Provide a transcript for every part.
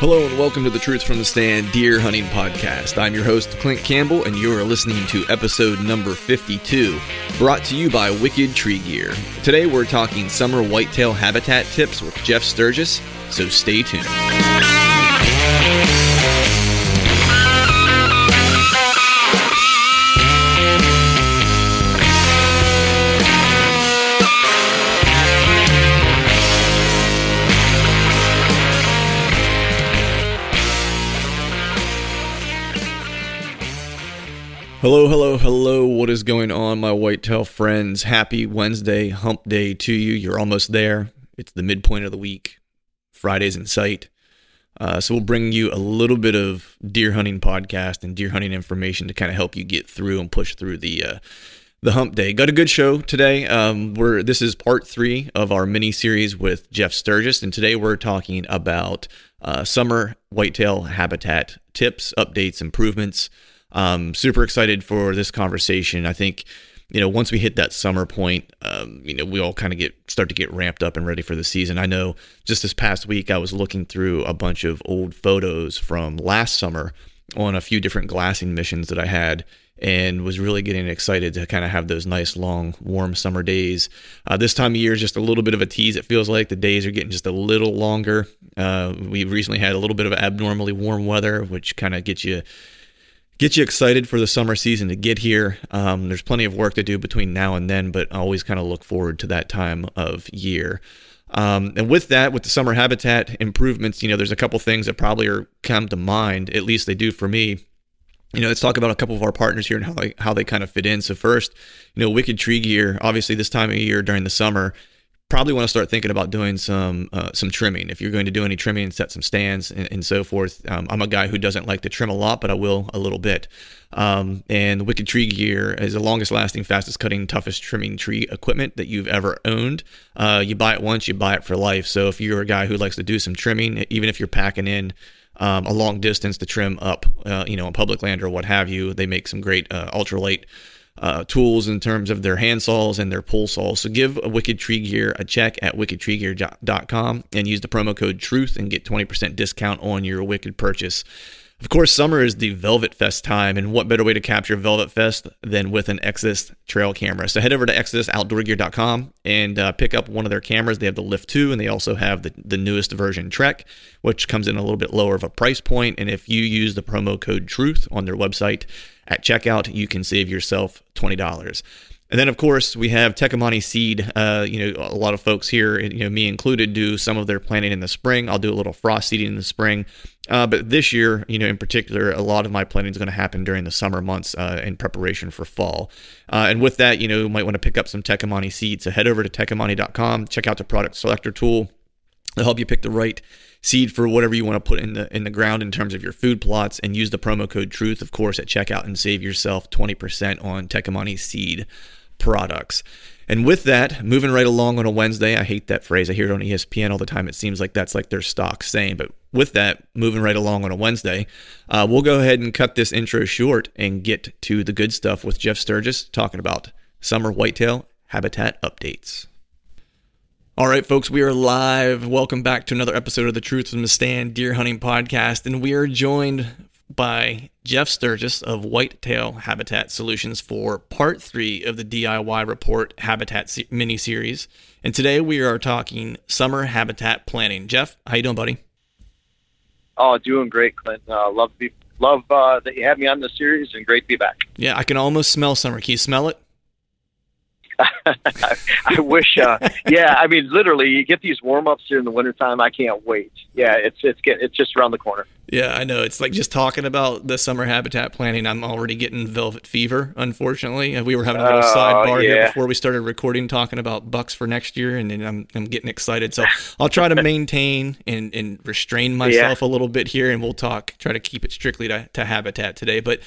Hello and welcome to the Truth from the Stand Deer Hunting Podcast. I'm your host, Clint Campbell, and you are listening to episode number 52, brought to you by Wicked Tree Gear. Today we're talking summer whitetail habitat tips with Jeff Sturgis, so stay tuned. Hello, hello, hello. What is going on, my whitetail friends? Happy Wednesday, hump day to you. You're almost there. It's the midpoint of the week. Friday's in sight. Uh, so we'll bring you a little bit of deer hunting podcast and deer hunting information to kind of help you get through and push through the uh, the hump day. Got a good show today. Um, we're this is part three of our mini series with Jeff Sturgis, and today we're talking about uh, summer whitetail habitat tips, updates, improvements. Um, super excited for this conversation. I think, you know, once we hit that summer point, um, you know, we all kind of get start to get ramped up and ready for the season. I know just this past week I was looking through a bunch of old photos from last summer on a few different glassing missions that I had and was really getting excited to kind of have those nice long warm summer days uh, this time of year is just a little bit of a tease it feels like the days are getting just a little longer uh, we recently had a little bit of abnormally warm weather which kind of gets you get you excited for the summer season to get here. Um, there's plenty of work to do between now and then, but I always kind of look forward to that time of year. Um, and with that, with the summer habitat improvements, you know, there's a couple things that probably are come to mind. At least they do for me. You know, let's talk about a couple of our partners here and how they how they kind of fit in. So first, you know, Wicked Tree Gear. Obviously, this time of year during the summer, probably want to start thinking about doing some uh, some trimming. If you're going to do any trimming and set some stands and, and so forth, um, I'm a guy who doesn't like to trim a lot, but I will a little bit. Um, and Wicked Tree Gear is the longest lasting, fastest cutting, toughest trimming tree equipment that you've ever owned. Uh, you buy it once, you buy it for life. So if you're a guy who likes to do some trimming, even if you're packing in um, a long distance to trim up, uh, you know, on public land or what have you, they make some great uh, ultralight uh, tools in terms of their hand saws and their pull saws. So give a Wicked Tree Gear a check at wickedtreegear.com and use the promo code TRUTH and get 20% discount on your Wicked purchase. Of course, summer is the Velvet Fest time, and what better way to capture Velvet Fest than with an Exodus trail camera? So head over to ExodusOutdoorGear.com and uh, pick up one of their cameras. They have the Lift 2, and they also have the, the newest version Trek, which comes in a little bit lower of a price point. And if you use the promo code TRUTH on their website at checkout, you can save yourself $20. And then, of course, we have Tecomate Seed. Uh, you know, a lot of folks here, you know, me included, do some of their planting in the spring. I'll do a little frost seeding in the spring. Uh, but this year, you know, in particular, a lot of my planning is going to happen during the summer months uh, in preparation for fall. Uh, and with that, you know, you might want to pick up some Tecomate seeds. So head over to tecomate.com, check out the product selector tool. They'll help you pick the right seed for whatever you want to put in the in the ground in terms of your food plots, and use the promo code Truth, of course, at checkout and save yourself twenty percent on Tecomate seed products. And with that, moving right along on a Wednesday, I hate that phrase. I hear it on ESPN all the time. It seems like that's like their stock saying. But with that, moving right along on a Wednesday, uh, we'll go ahead and cut this intro short and get to the good stuff with Jeff Sturgis talking about summer whitetail habitat updates. All right, folks, we are live. Welcome back to another episode of the Truth from the Stand Deer Hunting Podcast. And we are joined by Jeff Sturgis of Whitetail Habitat Solutions for part three of the DIY Report Habitat mini series. And today we are talking summer habitat planning. Jeff, how you doing, buddy? Oh, doing great, Clint. Uh, love be, love uh, that you had me on the series, and great to be back. Yeah, I can almost smell summer. Can you smell it? I wish. Uh, yeah, I mean, literally, you get these warm ups here in the wintertime. I can't wait. Yeah, it's it's get, it's just around the corner. Yeah, I know. It's like just talking about the summer habitat planning. I'm already getting velvet fever. Unfortunately, we were having a little uh, sidebar yeah. here before we started recording, talking about bucks for next year, and then I'm I'm getting excited. So I'll try to maintain and and restrain myself yeah. a little bit here, and we'll talk. Try to keep it strictly to, to habitat today, but.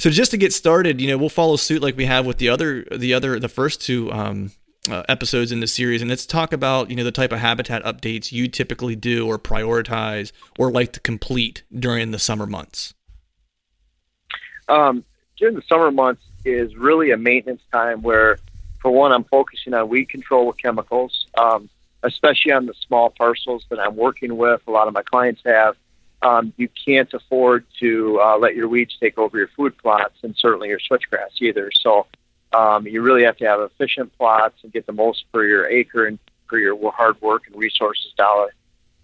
So just to get started, you know, we'll follow suit like we have with the other, the other, the first two um, uh, episodes in the series, and let's talk about you know the type of habitat updates you typically do or prioritize or like to complete during the summer months. Um, during the summer months is really a maintenance time where, for one, I'm focusing on weed control with chemicals, um, especially on the small parcels that I'm working with. A lot of my clients have um, you can't afford to uh, let your weeds take over your food plots and certainly your switchgrass either. So um, you really have to have efficient plots and get the most for your acre and for your hard work and resources dollar.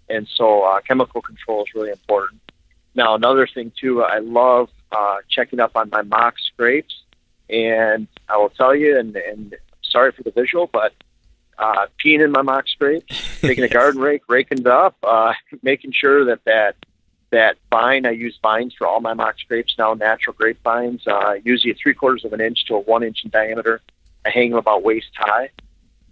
And so uh, chemical control is really important. Now, another thing too, I love uh, checking up on my mock scrapes. And I will tell you, and, and sorry for the visual, but uh, peeing in my mock scrapes, taking a garden rake, raking it up, uh, making sure that that that vine. I use vines for all my mock scrapes now, natural grapevines, uh, usually three quarters of an inch to a one inch in diameter. I hang them about waist high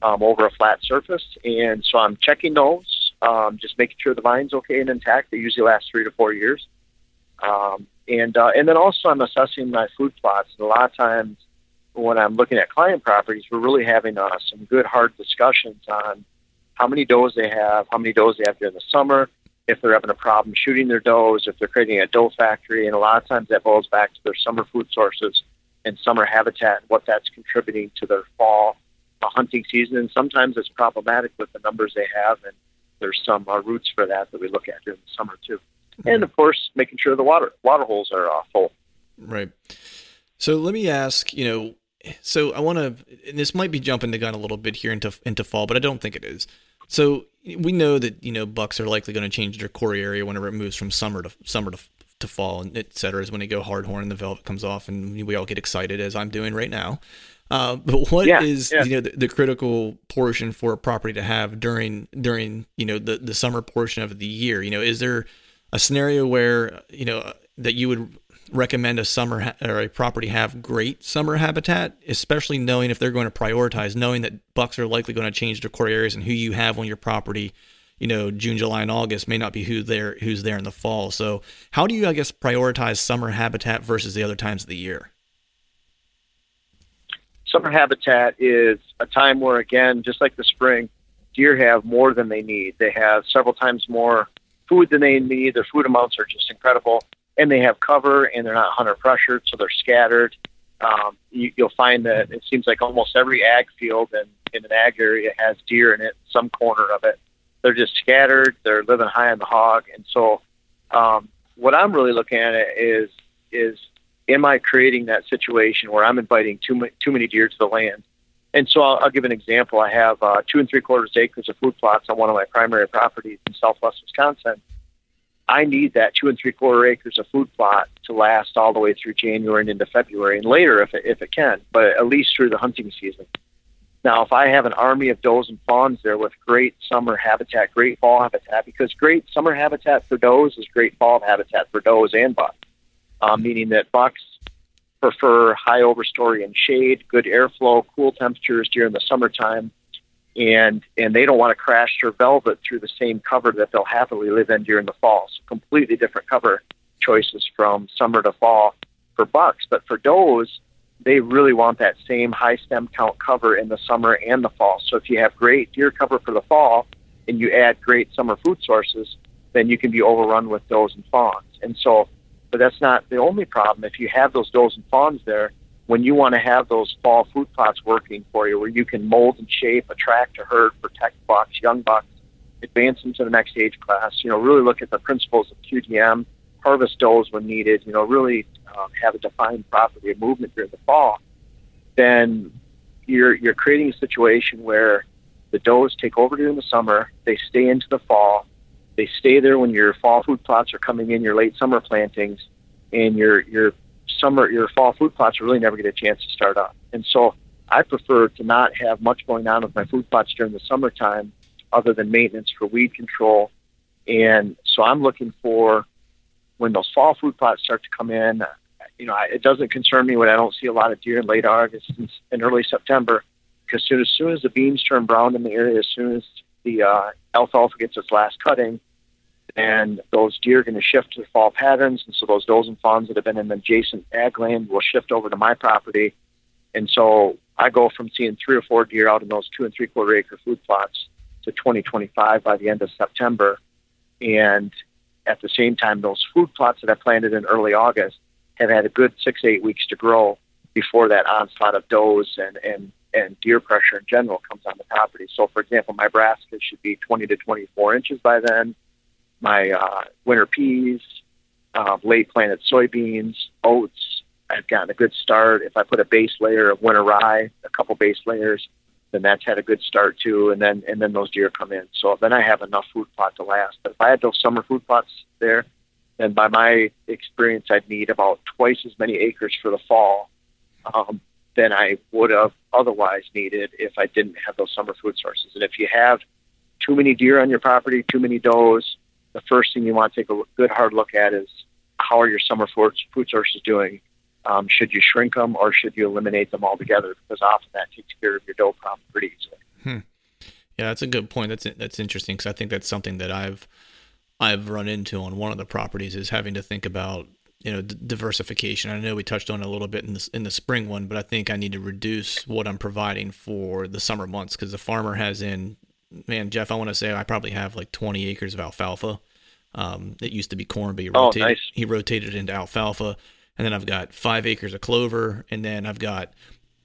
um, over a flat surface. And so I'm checking those, um, just making sure the vine's okay and intact. They usually last three to four years. Um, and, uh, and then also I'm assessing my food plots. And a lot of times when I'm looking at client properties, we're really having uh, some good hard discussions on how many does they have, how many does they have during the summer, if they're having a problem shooting their does, if they're creating a doe factory, and a lot of times that boils back to their summer food sources and summer habitat and what that's contributing to their fall uh, hunting season. And sometimes it's problematic with the numbers they have, and there's some uh, roots for that that we look at during the summer too. Mm-hmm. And of course, making sure the water water holes are uh, full. Right. So let me ask, you know, so I want to. And this might be jumping the gun a little bit here into into fall, but I don't think it is. So we know that you know bucks are likely going to change their core area whenever it moves from summer to summer to, to fall and et cetera is when they go hard horn and the velvet comes off and we all get excited as I'm doing right now. Uh, but what yeah, is yeah. you know the, the, critical portion for a property to have during during you know the the summer portion of the year? You know, is there a scenario where you know that you would recommend a summer ha- or a property have great summer habitat, especially knowing if they're going to prioritize, knowing that bucks are likely going to change their core areas and who you have on your property, you know, June, July, and August may not be who there who's there in the fall. So, how do you, I guess, prioritize summer habitat versus the other times of the year? Summer habitat is a time where, again, just like the spring, deer have more than they need. They have several times more food than they need. Their food amounts are just incredible and they have cover and they're not hunter pressured, so they're scattered. Um, you, you'll find that it seems like almost every ag field and in an ag area has deer in it, some corner of it. They're just scattered. They're living high on the hog, and so um, what I'm really looking at is is am I creating that situation where I'm inviting too many, too many deer to the land? And so I'll, I'll give an example. I have uh, two and three quarters acres of food plots on one of my primary properties in Southwest Wisconsin I need that two and three quarter acres of food plot to last all the way through January and into February and later if it, if it can, but at least through the hunting season. Now, if I have an army of does and fawns there with great summer habitat, great fall habitat, because great summer habitat for does is great fall habitat for does and bucks, um, meaning that bucks prefer high overstory and shade, good airflow, cool temperatures during the summertime, and and they don't want to crash their velvet through the same cover that they'll happily live in during the fall. So completely different cover choices from summer to fall for bucks, but for does, they really want that same high stem count cover in the summer and the fall. So if you have great deer cover for the fall and you add great summer food sources, then you can be overrun with does and fawns. And so, but that's not the only problem. If you have those does and fawns there, when you want to have those fall food plots working for you, where you can mold and shape, attract a herd, protect bucks, young bucks, advance them to the next age class, you know, really look at the principles of QDM, harvest does when needed, you know, really um, have a defined property of movement during the fall, then you're you're creating a situation where the does take over during the summer, they stay into the fall, they stay there when your fall food plots are coming in, your late summer plantings, and your your summer your fall food plots really never get a chance to start up. And so I prefer to not have much going on with my food plots during the summertime other than maintenance for weed control. And so I'm looking for when those fall food plots start to come in, you know, it doesn't concern me when I don't see a lot of deer in late August and early September, because soon as soon as the beans turn brown in the area, as soon as the uh, alfalfa gets its last cutting, and those deer are going to shift to the fall patterns, and so those does and fawns that have been in the adjacent ag land will shift over to my property, and so I go from seeing three or four deer out in those two and three quarter acre food plots to 2025 by the end of September, and at the same time, those food plots that I planted in early August have had a good six, eight weeks to grow before that onslaught of does and, and, and deer pressure in general comes on the property. So, for example, my brassica should be 20 to 24 inches by then. My uh, winter peas, uh, late planted soybeans, oats, I've gotten a good start. If I put a base layer of winter rye, a couple base layers, then that's had a good start too. And then and then those deer come in. So then I have enough food plot to last. But if I had those summer food plots there, then by my experience, I'd need about twice as many acres for the fall um, than I would have otherwise needed if I didn't have those summer food sources. And if you have too many deer on your property, too many does, the first thing you want to take a good hard look at is how are your summer food sources doing? Um, should you shrink them or should you eliminate them altogether? Because often that takes care of your doe problem pretty easily. Hmm. Yeah, that's a good point. That's that's interesting because I think that's something that I've I've run into on one of the properties is having to think about you know d- diversification. I know we touched on a little bit in the in the spring one, but I think I need to reduce what I'm providing for the summer months because the farmer has in man Jeff. I want to say I probably have like 20 acres of alfalfa. Um, it used to be corn, but he oh, rotated, nice. he rotated into alfalfa and then I've got five acres of clover, and then I've got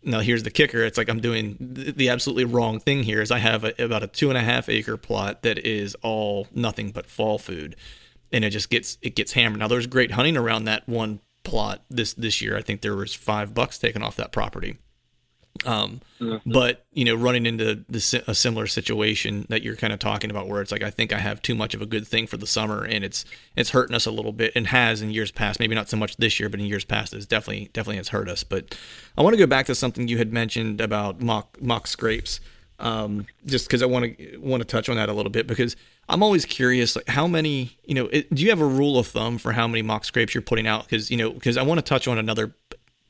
now here's the kicker it's like i'm doing the absolutely wrong thing here is i have a, about a two and a half acre plot that is all nothing but fall food and it just gets it gets hammered now there's great hunting around that one plot this this year i think there was five bucks taken off that property um, mm-hmm. But you know, running into the, a similar situation that you're kind of talking about, where it's like I think I have too much of a good thing for the summer, and it's it's hurting us a little bit, and has in years past. Maybe not so much this year, but in years past, it's definitely definitely has hurt us. But I want to go back to something you had mentioned about mock mock scrapes, um, just because I want to want to touch on that a little bit because I'm always curious, like how many, you know, it, do you have a rule of thumb for how many mock scrapes you're putting out? Because you know, because I want to touch on another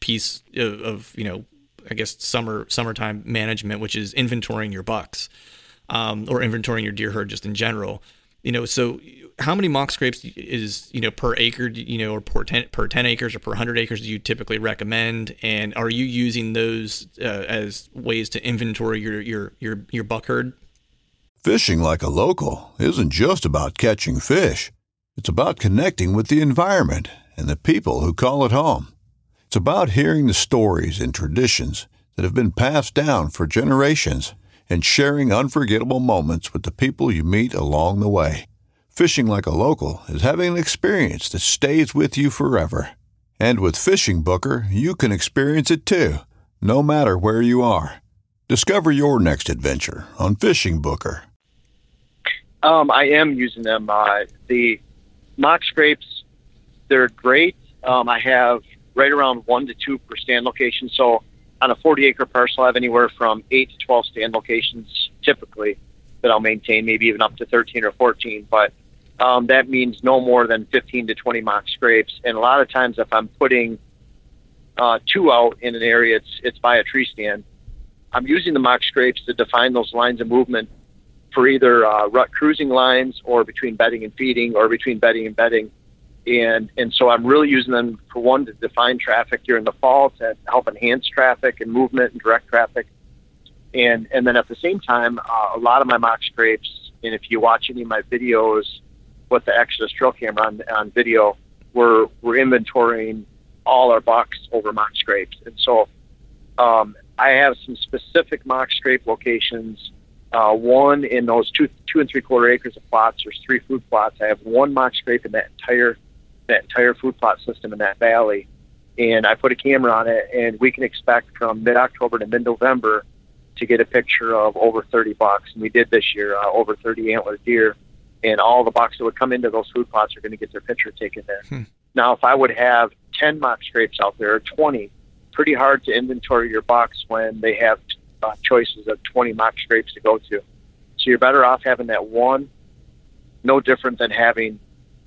piece of, of you know I guess summer summertime management, which is inventorying your bucks um, or inventorying your deer herd just in general. You know, so how many mock scrapes is you know per acre, you know, or per ten, per ten acres or per hundred acres do you typically recommend? And are you using those uh, as ways to inventory your your your your buck herd? Fishing like a local isn't just about catching fish. It's about connecting with the environment and the people who call it home. It's about hearing the stories and traditions that have been passed down for generations and sharing unforgettable moments with the people you meet along the way. Fishing like a local is having an experience that stays with you forever. And with FishingBooker, you can experience it too, no matter where you are. Discover your next adventure on FishingBooker. Um, I am using them. Uh, the mock scrapes, they're great. Um, I have right around one to two per stand location. So on a 40 acre parcel, I have anywhere from eight to 12 stand locations typically that I'll maintain, maybe even up to 13 or 14. But um, that means no more than 15 to 20 mock scrapes. And a lot of times, if I'm putting uh, two out in an area, it's it's by a tree stand. I'm using the mock scrapes to define those lines of movement for either uh, rut cruising lines or between bedding and feeding or between bedding and bedding. And, and so I'm really using them for one to define traffic during the fall to help enhance traffic and movement and direct traffic. And, and then at the same time, uh, a lot of my mock scrapes, and if you watch any of my videos with the Exodus trail camera on, on video, we're, we're inventorying all our bucks over mock scrapes. And so um, I have some specific mock scrape locations. Uh, one in those two two and three quarter acres of plots. There's three food plots. I have one mock scrape in that entire that entire food plot system in that valley, and I put a camera on it, and we can expect from mid October to mid November to get a picture of over 30 bucks. And we did this year uh, over 30 antler deer, and all the bucks that would come into those food plots are going to get their picture taken there. Hmm. Now, if I would have 10 mock scrapes out there, or 20, pretty hard to inventory your bucks when they have uh, choices of 20 mock scrapes to go to. So you're better off having that one, no different than having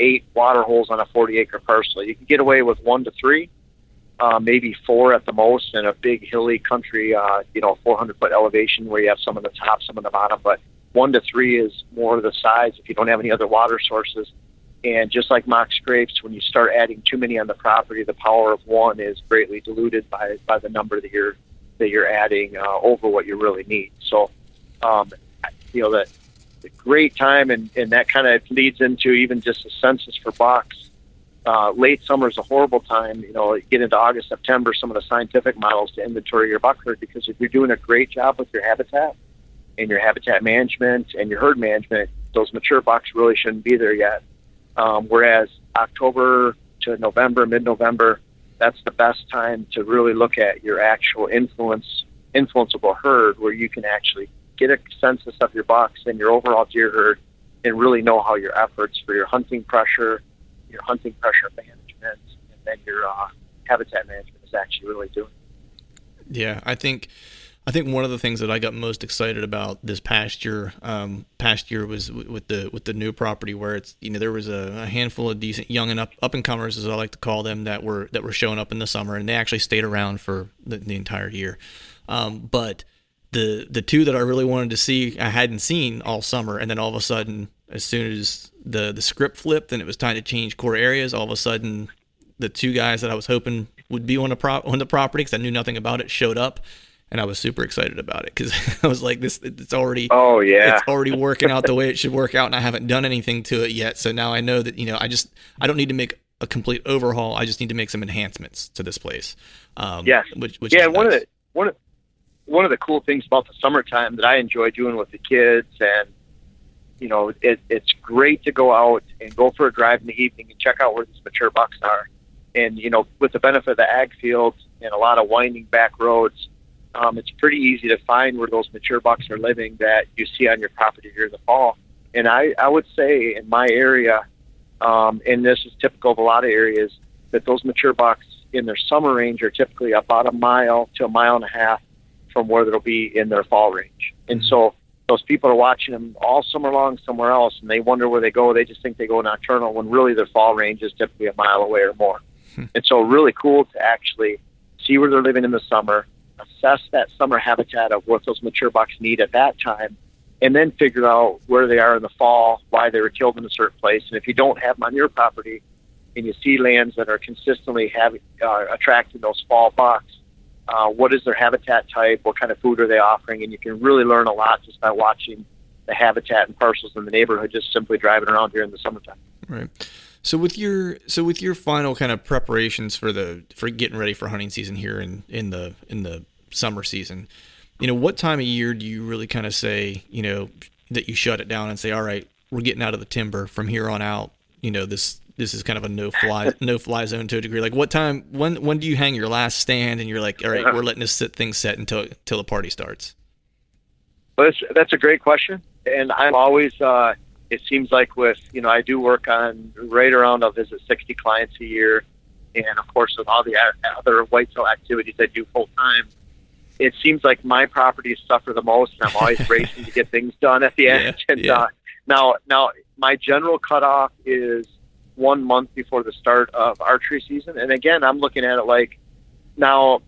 eight water holes on a 40 acre parcel. You can get away with one to three, uh, maybe four at the most in a big hilly country, uh, you know, 400 foot elevation where you have some on the top, some on the bottom. But one to three is more the size if you don't have any other water sources. And just like mock scrapes, when you start adding too many on the property, the power of one is greatly diluted by, by the number that you're that you're adding uh, over what you really need. So, um, you know, the great time, and, and that kind of leads into even just a census for bucks. Uh, late summer is a horrible time. You know, get into August, September, some of the scientific models to inventory your buck herd because if you're doing a great job with your habitat and your habitat management and your herd management, those mature bucks really shouldn't be there yet. Um, whereas October to November, mid-November, that's the best time to really look at your actual influence, influenceable herd, where you can actually get a census of your bucks and your overall deer herd, and really know how your efforts for your hunting pressure, your hunting pressure management, and then your uh, habitat management is actually really doing. Yeah, I think I think one of the things that I got most excited about this past year, um, past year was with the with the new property where it's you know there was a, a, handful of decent young and up up and comers as I like to call them that were that were showing up in the summer and they actually stayed around for the, the entire year. Um, but the the two that I really wanted to see I hadn't seen all summer and then all of a sudden as soon as the the script flipped and it was time to change core areas all of a sudden the two guys that I was hoping would be on the pro- on the property because I knew nothing about it showed up and I was super excited about it because I was like, "This, it's already, oh yeah, it's already working out the way it should work out, and I haven't done anything to it yet. So now I know that you know, I just, I don't need to make a complete overhaul. I just need to make some enhancements to this place. Um, yes, which, which yeah, one nice. of the one of one of the cool things about the summertime that I enjoy doing with the kids, and you know, it, it's great to go out and go for a drive in the evening and check out where these mature bucks are, and you know, with the benefit of the ag fields and a lot of winding back roads um, it's pretty easy to find where those mature bucks are living that you see on your property during the fall. And I, I would say in my area, um, and this is typical of a lot of areas, that those mature bucks in their summer range are typically about a mile to a mile and a half from where they'll be in their fall range. And mm-hmm. so those people are watching them all summer long somewhere else, and they wonder where they go. They just think they go nocturnal when really their fall range is typically a mile away or more. Hmm. And so, really cool to actually see where they're living in the summer, assess that summer habitat of what those mature bucks need at that time, and then figure out where they are in the fall, why they were killed in a certain place. And if you don't have them on your property, and you see lands that are consistently having uh, attracting those fall bucks, uh, what is their habitat type? What kind of food are they offering? And you can really learn a lot just by watching the habitat and parcels in the neighborhood, just simply driving around here in the summertime. Right. So with your so with your final kind of preparations for the for getting ready for hunting season here in in the in the summer season, you know, what time of year do you really kind of say, you know, that you shut it down and say, all right, we're getting out of the timber from here on out. You know, this this is kind of a no fly no fly zone to a degree. Like what time when when do you hang your last stand and you're like, all right, we're letting this sit, thing set until until the party starts? Well, that's, that's a great question, and I'm always. Uh, it seems like with you know I do work on right around I'll visit 60 clients a year, and of course with all the other whitetail activities I do full time, it seems like my properties suffer the most, and I'm always racing to get things done at the end. Yeah, and yeah. Uh, now, now my general cutoff is one month before the start of archery season, and again I'm looking at it like now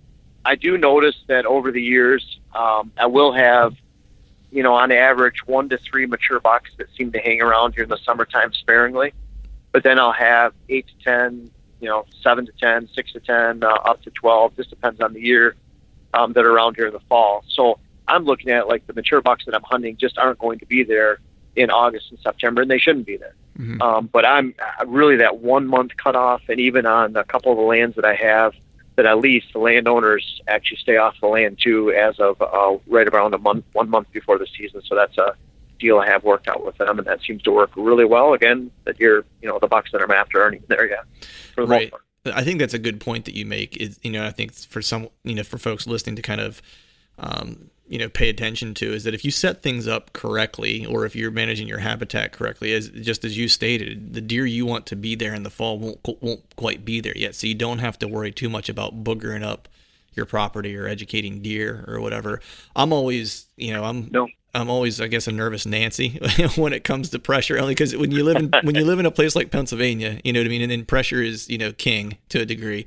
I do notice that over the years, um, I will have, you know, on average, one to three mature bucks that seem to hang around here in the summertime sparingly. But then I'll have eight to ten, you know, seven to ten, six to ten, uh, up to twelve. This depends on the year um, that are around here in the fall. So I'm looking at like the mature bucks that I'm hunting just aren't going to be there in August and September, and they shouldn't be there. Mm-hmm. Um, but I'm really that one month cutoff, and even on a couple of the lands that I have that I lease, the landowners actually stay off the land too, as of uh, right around a month, one month before the season. So that's a deal I have worked out with them, and that seems to work really well. Again, that you're, you know, the bucks that I'm after aren't even there yet. For the right. Most part. I think that's a good point that you make. Is you know, I think for some, you know, for folks listening to kind of um, you know pay attention to is that if you set things up correctly or if you're managing your habitat correctly as just as you stated the deer you want to be there in the fall won't won't quite be there yet so you don't have to worry too much about boogering up your property or educating deer or whatever i'm always you know i'm no. I'm always, I guess, a nervous Nancy when it comes to pressure, only because when you live in when you live in a place like Pennsylvania, you know what I mean, and then pressure is, you know, king to a degree.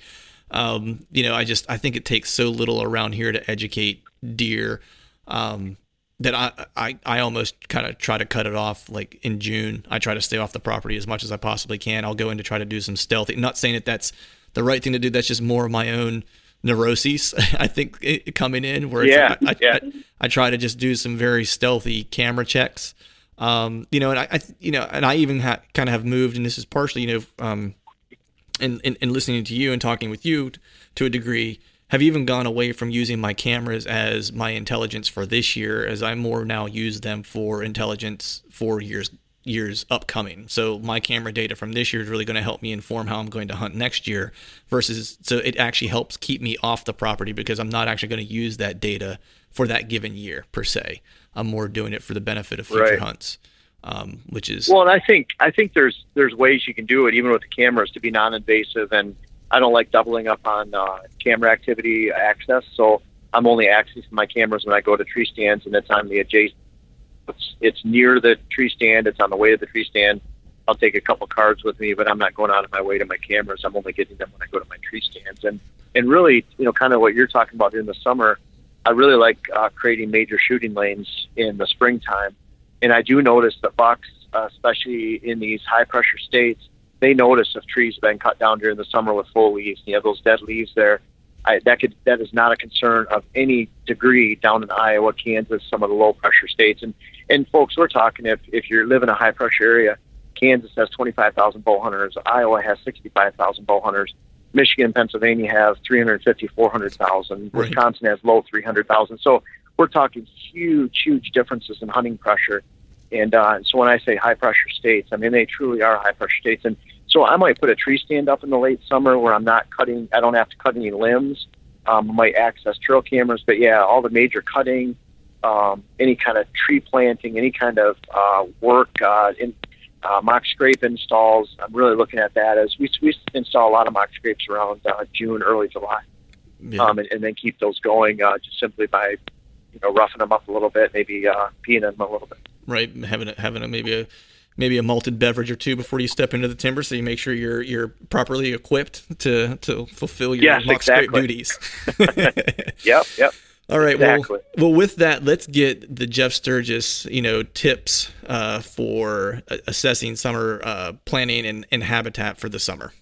Um, you know, I just I think it takes so little around here to educate deer um, that I, I, I almost kind of try to cut it off like in June. I try to stay off the property as much as I possibly can. I'll go in to try to do some stealthy. Not saying that that's the right thing to do. That's just more of my own neuroses. I think it, coming in where yeah, I, I, yeah. I, I, try to just do some very stealthy camera checks. Um, you know, and I, I you know, and I even ha- kind of have moved, and this is partially, you know, um, in, in, in listening to you and talking with you t- to a degree have even gone away from using my cameras as my intelligence for this year as I more now use them for intelligence for years years upcoming. So my camera data from this year is really going to help me inform how I'm going to hunt next year versus so it actually helps keep me off the property because I'm not actually going to use that data for that given year per se. I'm more doing it for the benefit of future right. hunts. Um, which is well, and I think I think there's there's ways you can do it even with the cameras to be non-invasive and I don't like doubling up on uh, camera activity access, so I'm only accessing my cameras when I go to tree stands, and it's on the adjacent. It's, it's near the tree stand. It's on the way to the tree stand. I'll take a couple cards with me, but I'm not going out of my way to my cameras. I'm only getting them when I go to my tree stands. And and really, you know, kind of what you're talking about in the summer, I really like uh, creating major shooting lanes in the springtime. And I do notice that bucks, uh, especially in these high pressure states, they notice if trees have been cut down during the summer with full leaves. And you have those dead leaves there. I, that could that is not a concern of any degree down in Iowa, Kansas, some of the low pressure states. And and folks, we're talking if if you live in a high pressure area, Kansas has 25,000 bow hunters, Iowa has 65,000 bow hunters, Michigan, Pennsylvania have 350, 400,000, right. Wisconsin has low 300,000. So we're talking huge, huge differences in hunting pressure. And uh, so when I say high pressure states, I mean they truly are high pressure states. And so I might put a tree stand up in the late summer where I'm not cutting. I don't have to cut any limbs. Um, I might access trail cameras, but yeah, all the major cutting, um, any kind of tree planting, any kind of uh, work uh, in uh, mock scrape installs. I'm really looking at that as we, we install a lot of mock scrapes around uh, June, early July, yeah. um, and, and then keep those going uh, just simply by you know roughing them up a little bit, maybe uh, peeing them a little bit right? Having a, having a, maybe a maybe a malted beverage or two before you step into the timber, so you make sure you're you're properly equipped to to fulfill your yes, exactly. duties. yep, yep. All right. Exactly. Well, well, with that, let's get the Jeff Sturgis, you know, tips uh, for assessing summer uh, planning and, and habitat for the summer.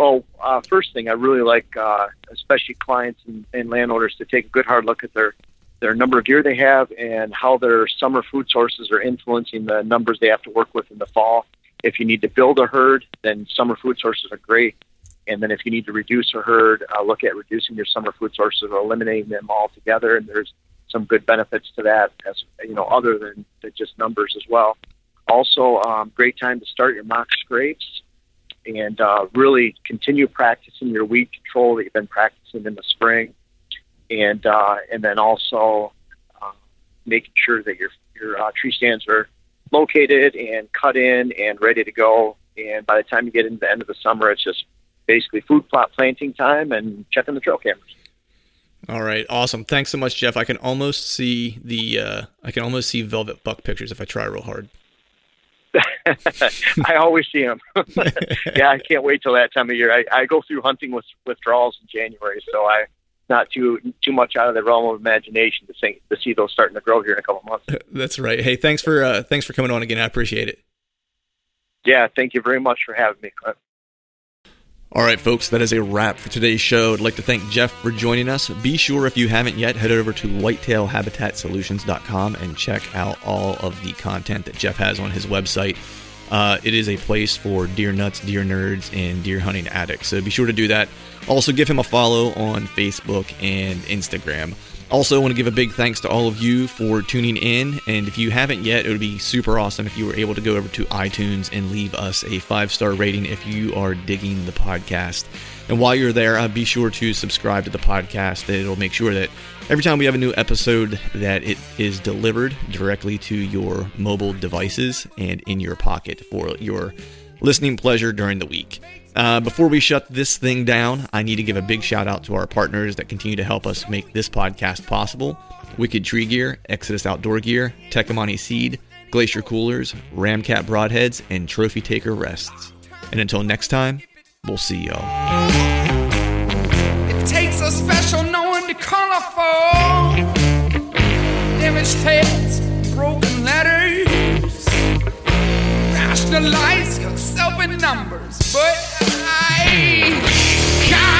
Well, uh, first thing, I really like, uh, especially clients and, and landowners, to take a good hard look at their their number of deer they have and how their summer food sources are influencing the numbers they have to work with in the fall. If you need to build a herd, then summer food sources are great. And then if you need to reduce a herd, uh, look at reducing your summer food sources or eliminating them altogether. And there's some good benefits to that, as you know, other than just numbers as well. Also, um, great time to start your mock scrapes and uh, really continue practicing your weed control that you've been practicing in the spring and uh, and then also uh, making sure that your your uh, tree stands are located and cut in and ready to go. And by the time you get into the end of the summer, it's just basically food plot planting time and checking the trail cameras. All right, awesome. Thanks so much, Jeff. I can almost see the uh, I can almost see velvet buck pictures if I try real hard. I always see them. yeah, I can't wait till that time of year. I, I go through hunting with withdrawals in January, so I not too too much out of the realm of imagination to see to see those starting to grow here in a couple months. That's right. Hey, thanks for uh, thanks for coming on again. I appreciate it. Yeah, thank you very much for having me. All right, folks, that is a wrap for today's show. I'd like to thank Jeff for joining us. Be sure, if you haven't yet, head over to whitetailhabitatsolutions.com and check out all of the content that Jeff has on his website. Uh, it is a place for deer nuts, deer nerds, and deer hunting addicts. So be sure to do that. Also, give him a follow on Facebook and Instagram. Also, want to give a big thanks to all of you for tuning in. And if you haven't yet, it would be super awesome if you were able to go over to iTunes and leave us a five star rating if you are digging the podcast. And while you're there, uh, be sure to subscribe to the podcast. It'll make sure that every time we have a new episode, that it is delivered directly to your mobile devices and in your pocket for your listening pleasure during the week. Uh, before we shut this thing down, I need to give a big shout out to our partners that continue to help us make this podcast possible Wicked Tree Gear, Exodus Outdoor Gear, Tecomate Seed, Glacier Coolers, Ramcat Broadheads, and Trophy Taker Rests. And until next time, we'll see y'all. It takes a special knowing to colorful damaged heads, broken letters, rationalize yourself in numbers, but Gotta